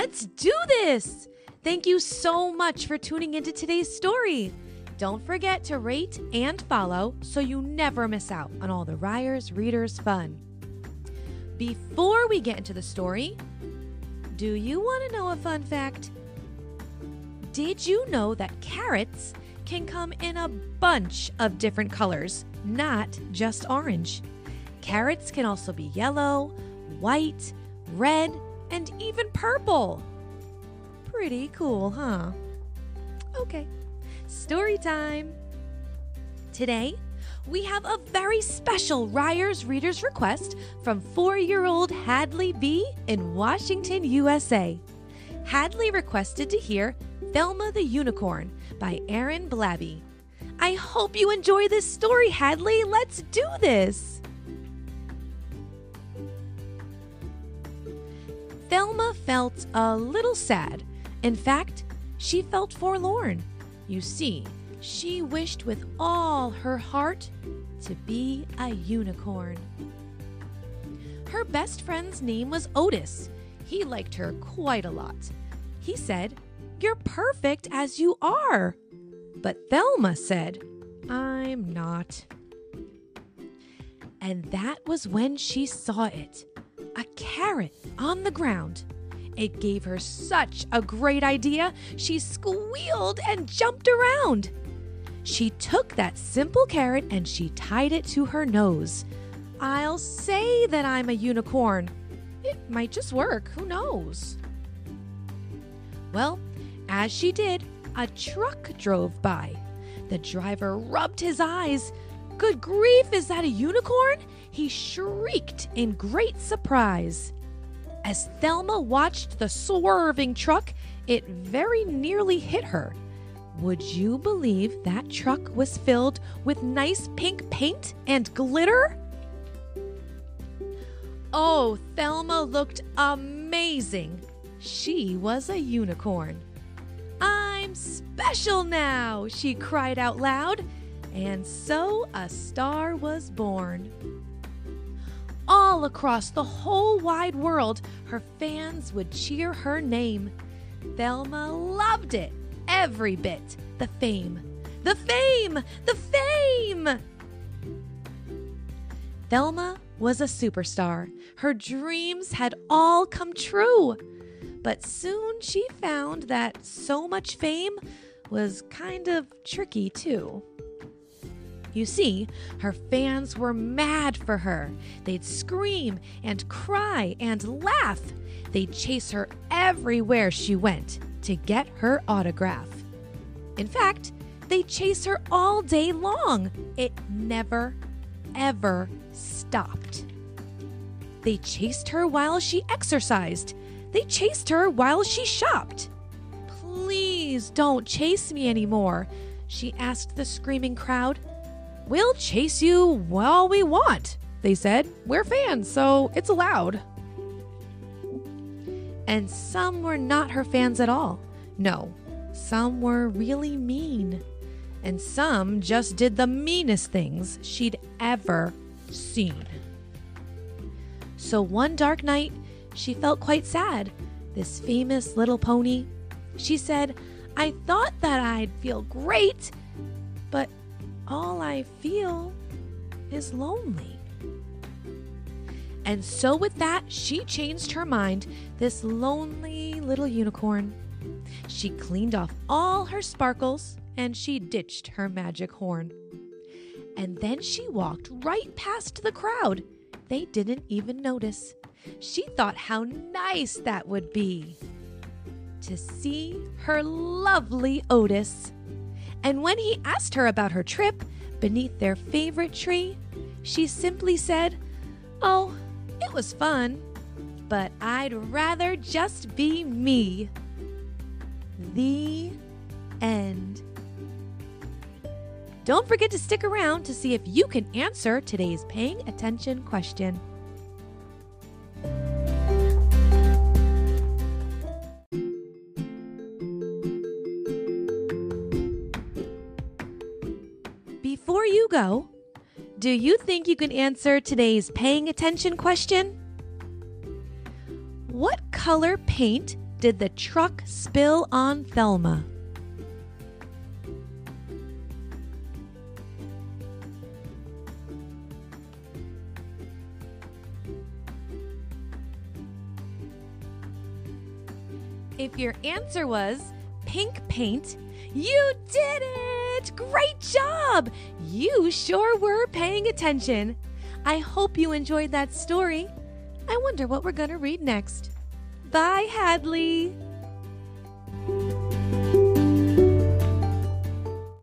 Let's do this! Thank you so much for tuning into today's story. Don't forget to rate and follow so you never miss out on all the Ryers Readers fun. Before we get into the story, do you want to know a fun fact? Did you know that carrots can come in a bunch of different colors, not just orange? Carrots can also be yellow, white, red, and even purple. Pretty cool, huh? Okay, story time. Today, we have a very special Ryers Reader's Request from four year old Hadley B. in Washington, USA. Hadley requested to hear Thelma the Unicorn by Aaron Blabey. I hope you enjoy this story, Hadley. Let's do this. Thelma felt a little sad. In fact, she felt forlorn. You see, she wished with all her heart to be a unicorn. Her best friend's name was Otis. He liked her quite a lot. He said, You're perfect as you are. But Thelma said, I'm not. And that was when she saw it a carrot on the ground. It gave her such a great idea, she squealed and jumped around. She took that simple carrot and she tied it to her nose. I'll say that I'm a unicorn. It might just work, who knows? Well, as she did, a truck drove by. The driver rubbed his eyes. Good grief, is that a unicorn? He shrieked in great surprise. As Thelma watched the swerving truck, it very nearly hit her. Would you believe that truck was filled with nice pink paint and glitter? Oh, Thelma looked amazing. She was a unicorn. I'm special now, she cried out loud. And so a star was born. All across the whole wide world, her fans would cheer her name. Thelma loved it, every bit. The fame, the fame, the fame! Thelma was a superstar. Her dreams had all come true. But soon she found that so much fame was kind of tricky, too. You see, her fans were mad for her. They'd scream and cry and laugh. They'd chase her everywhere she went to get her autograph. In fact, they'd chase her all day long. It never, ever stopped. They chased her while she exercised. They chased her while she shopped. Please don't chase me anymore, she asked the screaming crowd. We'll chase you while we want, they said. We're fans, so it's allowed. And some were not her fans at all. No, some were really mean. And some just did the meanest things she'd ever seen. So one dark night, she felt quite sad. This famous little pony. She said, I thought that I'd feel great, but all I feel is lonely. And so, with that, she changed her mind, this lonely little unicorn. She cleaned off all her sparkles and she ditched her magic horn. And then she walked right past the crowd. They didn't even notice. She thought how nice that would be to see her lovely Otis. And when he asked her about her trip beneath their favorite tree, she simply said, Oh, it was fun, but I'd rather just be me. The end. Don't forget to stick around to see if you can answer today's paying attention question. Go, do you think you can answer today's paying attention question? What color paint did the truck spill on Thelma? If your answer was pink paint, you did it! Great job! You sure were paying attention. I hope you enjoyed that story. I wonder what we're going to read next. Bye, Hadley.